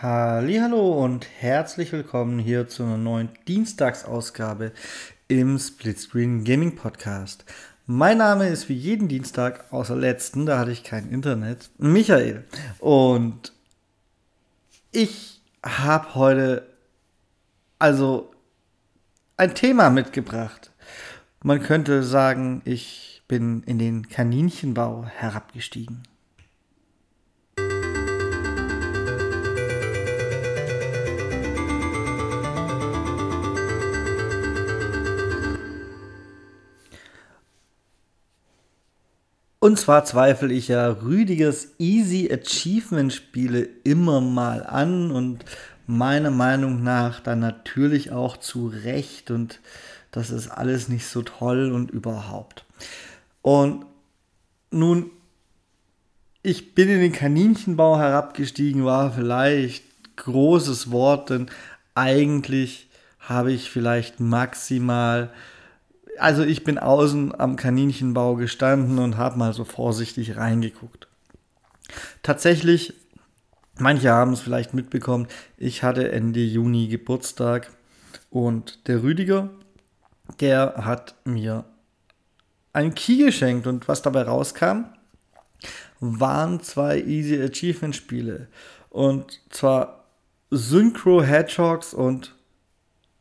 Hallo und herzlich willkommen hier zu einer neuen Dienstagsausgabe im Splitscreen Gaming Podcast. Mein Name ist wie jeden Dienstag, außer letzten, da hatte ich kein Internet, Michael. Und ich habe heute also ein Thema mitgebracht. Man könnte sagen, ich bin in den Kaninchenbau herabgestiegen. Und zwar zweifle ich ja Rüdigers Easy Achievement Spiele immer mal an und meiner Meinung nach dann natürlich auch zu Recht und das ist alles nicht so toll und überhaupt. Und nun, ich bin in den Kaninchenbau herabgestiegen, war vielleicht großes Wort, denn eigentlich habe ich vielleicht maximal also ich bin außen am Kaninchenbau gestanden und habe mal so vorsichtig reingeguckt. Tatsächlich, manche haben es vielleicht mitbekommen, ich hatte Ende Juni Geburtstag und der Rüdiger, der hat mir ein Key geschenkt und was dabei rauskam, waren zwei Easy Achievement Spiele und zwar Synchro Hedgehogs und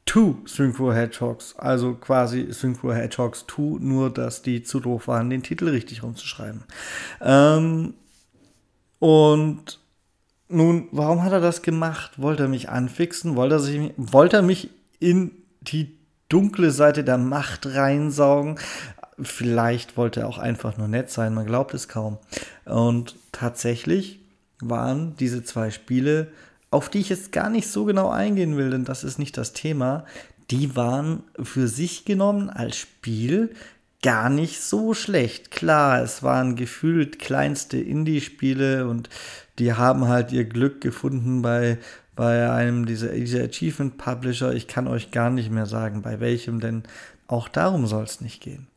Two Synchro Hedgehogs, also quasi Synchro Hedgehogs 2, nur dass die zu doof waren, den Titel richtig rumzuschreiben. Ähm, und nun, warum hat er das gemacht? Wollte er mich anfixen? Wollte er, sich, wollte er mich in die dunkle Seite der Macht reinsaugen? Vielleicht wollte er auch einfach nur nett sein, man glaubt es kaum. Und tatsächlich waren diese zwei Spiele auf die ich jetzt gar nicht so genau eingehen will, denn das ist nicht das Thema, die waren für sich genommen als Spiel gar nicht so schlecht. Klar, es waren gefühlt kleinste Indie-Spiele und die haben halt ihr Glück gefunden bei, bei einem dieser, dieser Achievement Publisher. Ich kann euch gar nicht mehr sagen, bei welchem, denn auch darum soll es nicht gehen.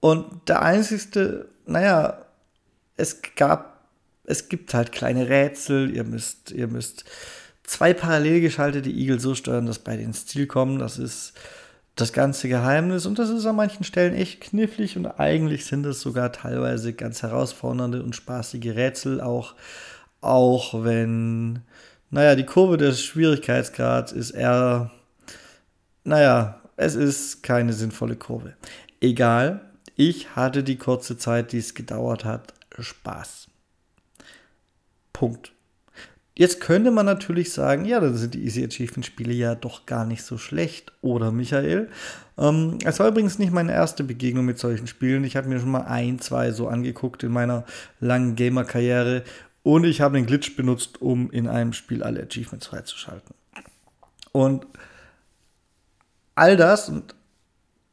Und der einzigste, naja, es gab es gibt halt kleine Rätsel, ihr müsst, ihr müsst zwei parallel geschaltete Igel so steuern, dass beide ins Ziel kommen. Das ist das ganze Geheimnis und das ist an manchen Stellen echt knifflig und eigentlich sind es sogar teilweise ganz herausfordernde und spaßige Rätsel, auch, auch wenn, naja, die Kurve des Schwierigkeitsgrads ist eher, naja, es ist keine sinnvolle Kurve. Egal, ich hatte die kurze Zeit, die es gedauert hat, Spaß. Punkt. Jetzt könnte man natürlich sagen, ja, dann sind die Easy Achievement Spiele ja doch gar nicht so schlecht, oder Michael? Ähm, es war übrigens nicht meine erste Begegnung mit solchen Spielen. Ich habe mir schon mal ein, zwei so angeguckt in meiner langen Gamer-Karriere und ich habe den Glitch benutzt, um in einem Spiel alle Achievements freizuschalten. Und all das und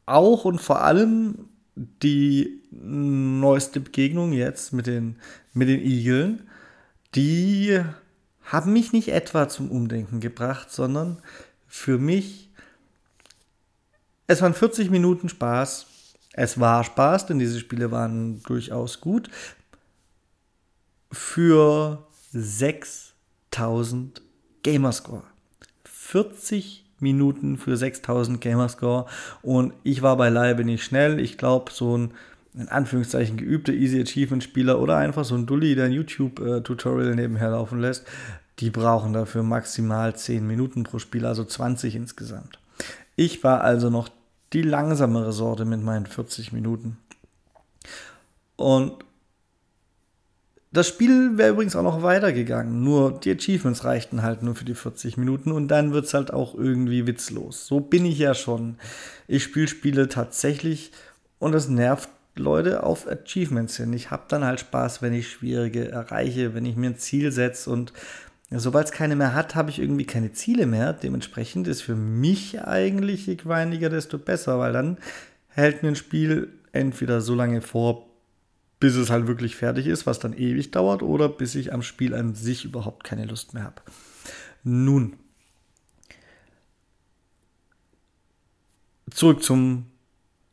auch und vor allem die neueste Begegnung jetzt mit den, mit den Igeln die haben mich nicht etwa zum Umdenken gebracht, sondern für mich, es waren 40 Minuten Spaß. Es war Spaß, denn diese Spiele waren durchaus gut. Für 6000 Gamerscore. 40 Minuten für 6000 Gamerscore und ich war beileibe nicht schnell. Ich glaube, so ein in Anführungszeichen geübte Easy Achievement Spieler oder einfach so ein Dulli, der ein YouTube-Tutorial nebenher laufen lässt, die brauchen dafür maximal 10 Minuten pro Spiel, also 20 insgesamt. Ich war also noch die langsamere Sorte mit meinen 40 Minuten. Und das Spiel wäre übrigens auch noch weitergegangen, nur die Achievements reichten halt nur für die 40 Minuten und dann wird es halt auch irgendwie witzlos. So bin ich ja schon. Ich spiele Spiele tatsächlich und es nervt Leute auf Achievements hin. Ich habe dann halt Spaß, wenn ich schwierige erreiche, wenn ich mir ein Ziel setze und sobald es keine mehr hat, habe ich irgendwie keine Ziele mehr. Dementsprechend ist für mich eigentlich, je grindiger, desto besser, weil dann hält mir ein Spiel entweder so lange vor, bis es halt wirklich fertig ist, was dann ewig dauert, oder bis ich am Spiel an sich überhaupt keine Lust mehr habe. Nun, zurück zum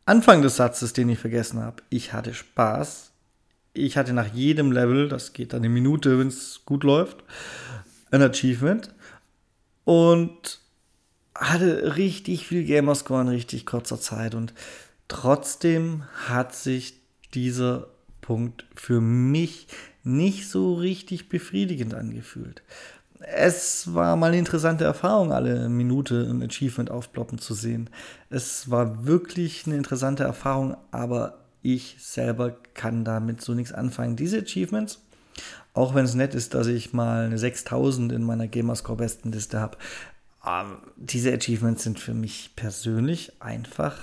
Anfang des Satzes, den ich vergessen habe. Ich hatte Spaß ich hatte nach jedem Level, das geht dann eine Minute, wenn es gut läuft, ein Achievement und hatte richtig viel Gamerscore in richtig kurzer Zeit und trotzdem hat sich dieser Punkt für mich nicht so richtig befriedigend angefühlt. Es war mal eine interessante Erfahrung, alle Minute ein Achievement aufploppen zu sehen. Es war wirklich eine interessante Erfahrung, aber ich selber kann damit so nichts anfangen. Diese Achievements, auch wenn es nett ist, dass ich mal eine 6000 in meiner Gamerscore-Bestenliste habe, ähm, diese Achievements sind für mich persönlich einfach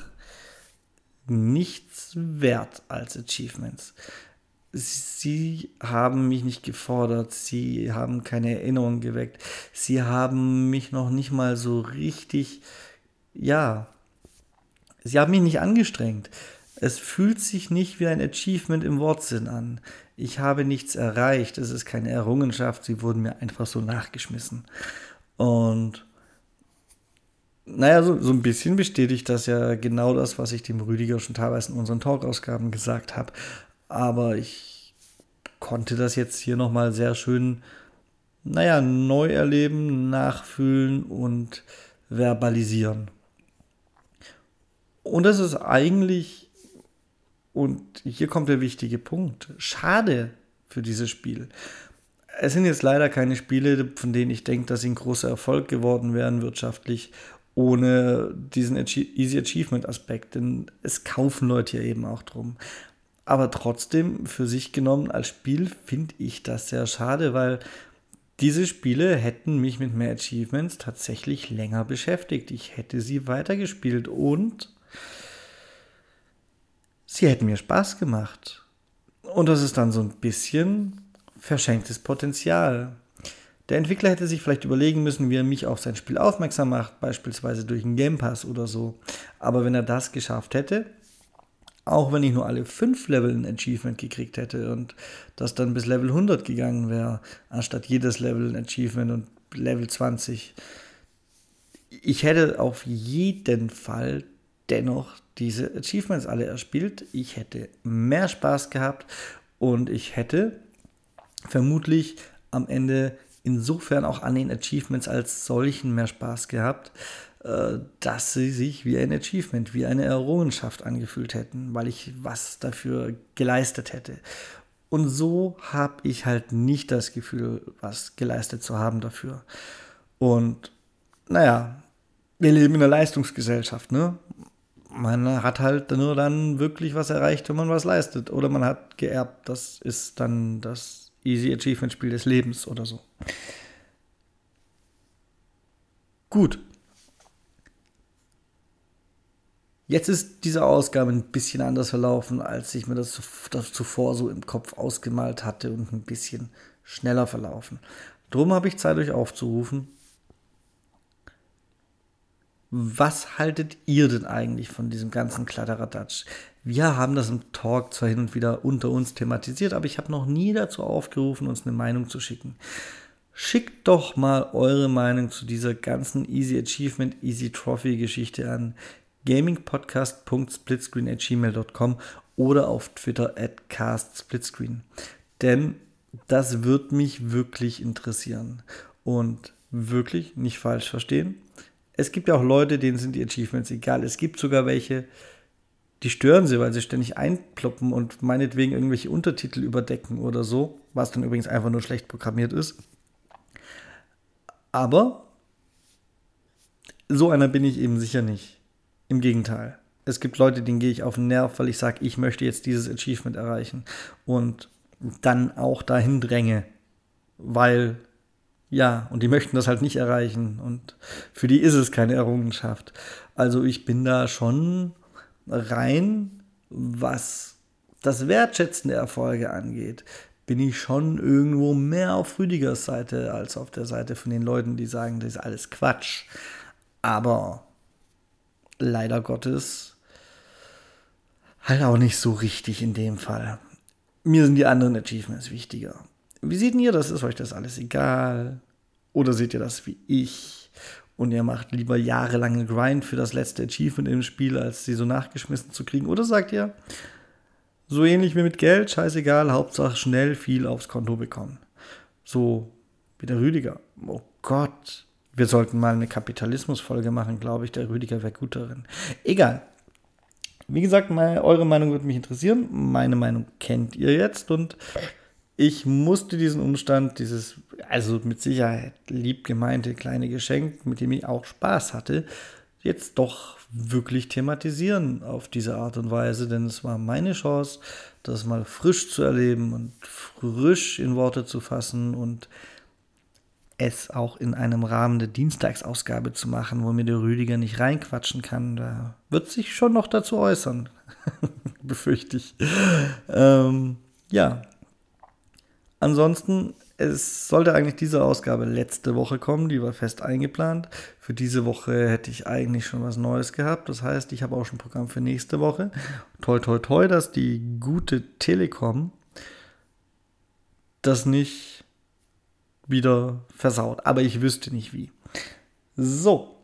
nichts wert als Achievements. Sie haben mich nicht gefordert, sie haben keine Erinnerung geweckt, sie haben mich noch nicht mal so richtig, ja, sie haben mich nicht angestrengt. Es fühlt sich nicht wie ein Achievement im Wortsinn an. Ich habe nichts erreicht, es ist keine Errungenschaft, sie wurden mir einfach so nachgeschmissen. Und naja, so, so ein bisschen bestätigt das ja genau das, was ich dem Rüdiger schon teilweise in unseren Talkausgaben gesagt habe. Aber ich konnte das jetzt hier nochmal sehr schön, naja, neu erleben, nachfühlen und verbalisieren. Und das ist eigentlich, und hier kommt der wichtige Punkt, schade für dieses Spiel. Es sind jetzt leider keine Spiele, von denen ich denke, dass sie ein großer Erfolg geworden wären wirtschaftlich ohne diesen Easy Achievement Aspekt, denn es kaufen Leute ja eben auch drum. Aber trotzdem, für sich genommen als Spiel, finde ich das sehr schade, weil diese Spiele hätten mich mit mehr Achievements tatsächlich länger beschäftigt. Ich hätte sie weitergespielt und sie hätten mir Spaß gemacht. Und das ist dann so ein bisschen verschenktes Potenzial. Der Entwickler hätte sich vielleicht überlegen müssen, wie er mich auf sein Spiel aufmerksam macht, beispielsweise durch einen Game Pass oder so. Aber wenn er das geschafft hätte, auch wenn ich nur alle fünf Level ein Achievement gekriegt hätte und das dann bis Level 100 gegangen wäre, anstatt jedes Level ein Achievement und Level 20, ich hätte auf jeden Fall dennoch diese Achievements alle erspielt. Ich hätte mehr Spaß gehabt und ich hätte vermutlich am Ende insofern auch an den Achievements als solchen mehr Spaß gehabt, äh, dass sie sich wie ein Achievement, wie eine Errungenschaft angefühlt hätten, weil ich was dafür geleistet hätte. Und so habe ich halt nicht das Gefühl, was geleistet zu haben dafür. Und naja, wir leben in einer Leistungsgesellschaft, ne? Man hat halt nur dann wirklich was erreicht, wenn man was leistet. Oder man hat geerbt. Das ist dann das Easy Achievement Spiel des Lebens oder so. Gut. Jetzt ist diese Ausgabe ein bisschen anders verlaufen, als ich mir das, das zuvor so im Kopf ausgemalt hatte und ein bisschen schneller verlaufen. Drum habe ich Zeit, euch aufzurufen. Was haltet ihr denn eigentlich von diesem ganzen Kladderadatsch? Wir haben das im Talk zwar hin und wieder unter uns thematisiert, aber ich habe noch nie dazu aufgerufen, uns eine Meinung zu schicken. Schickt doch mal eure Meinung zu dieser ganzen Easy Achievement, Easy Trophy Geschichte an gamingpodcast.splitscreen@gmail.com oder auf Twitter at castsplitscreen. Denn das wird mich wirklich interessieren. Und wirklich nicht falsch verstehen. Es gibt ja auch Leute, denen sind die Achievements egal. Es gibt sogar welche, die stören sie, weil sie ständig einploppen und meinetwegen irgendwelche Untertitel überdecken oder so, was dann übrigens einfach nur schlecht programmiert ist. Aber so einer bin ich eben sicher nicht. Im Gegenteil. Es gibt Leute, denen gehe ich auf den Nerv, weil ich sage, ich möchte jetzt dieses Achievement erreichen und dann auch dahin dränge, weil ja, und die möchten das halt nicht erreichen und für die ist es keine Errungenschaft. Also ich bin da schon rein, was das Wertschätzen der Erfolge angeht, bin ich schon irgendwo mehr auf Rüdigers Seite als auf der Seite von den Leuten, die sagen, das ist alles Quatsch. Aber leider Gottes halt auch nicht so richtig in dem Fall. Mir sind die anderen Achievements wichtiger. Wie seht ihr das? Ist euch das alles egal? Oder seht ihr das wie ich? Und ihr macht lieber jahrelange Grind für das letzte Achievement im Spiel, als sie so nachgeschmissen zu kriegen? Oder sagt ihr, So ähnlich wie mit Geld, scheißegal, Hauptsache schnell viel aufs Konto bekommen. So wie der Rüdiger. Oh Gott, wir sollten mal eine Kapitalismusfolge machen, glaube ich. Der Rüdiger wäre gut darin. Egal. Wie gesagt, meine, eure Meinung würde mich interessieren. Meine Meinung kennt ihr jetzt und ich musste diesen Umstand, dieses, also mit Sicherheit lieb gemeinte kleine Geschenk, mit dem ich auch Spaß hatte, jetzt doch wirklich thematisieren auf diese Art und Weise, denn es war meine Chance, das mal frisch zu erleben und frisch in Worte zu fassen und es auch in einem Rahmen der Dienstagsausgabe zu machen, wo mir der Rüdiger nicht reinquatschen kann. Da wird sich schon noch dazu äußern, befürchte ich. Ähm, ja. Ansonsten, es sollte eigentlich diese Ausgabe letzte Woche kommen, die war fest eingeplant. Für diese Woche hätte ich eigentlich schon was Neues gehabt. Das heißt, ich habe auch schon ein Programm für nächste Woche. Toi, toi, toi, dass die gute Telekom das nicht wieder versaut. Aber ich wüsste nicht wie. So.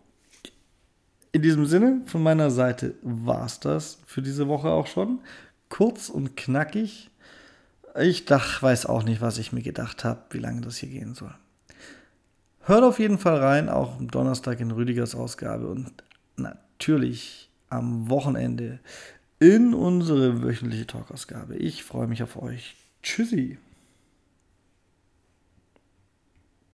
In diesem Sinne, von meiner Seite war es das für diese Woche auch schon. Kurz und knackig. Ich dach, weiß auch nicht, was ich mir gedacht habe, wie lange das hier gehen soll. Hört auf jeden Fall rein, auch am Donnerstag in Rüdigers Ausgabe und natürlich am Wochenende in unsere wöchentliche Talkausgabe. Ich freue mich auf euch. Tschüssi.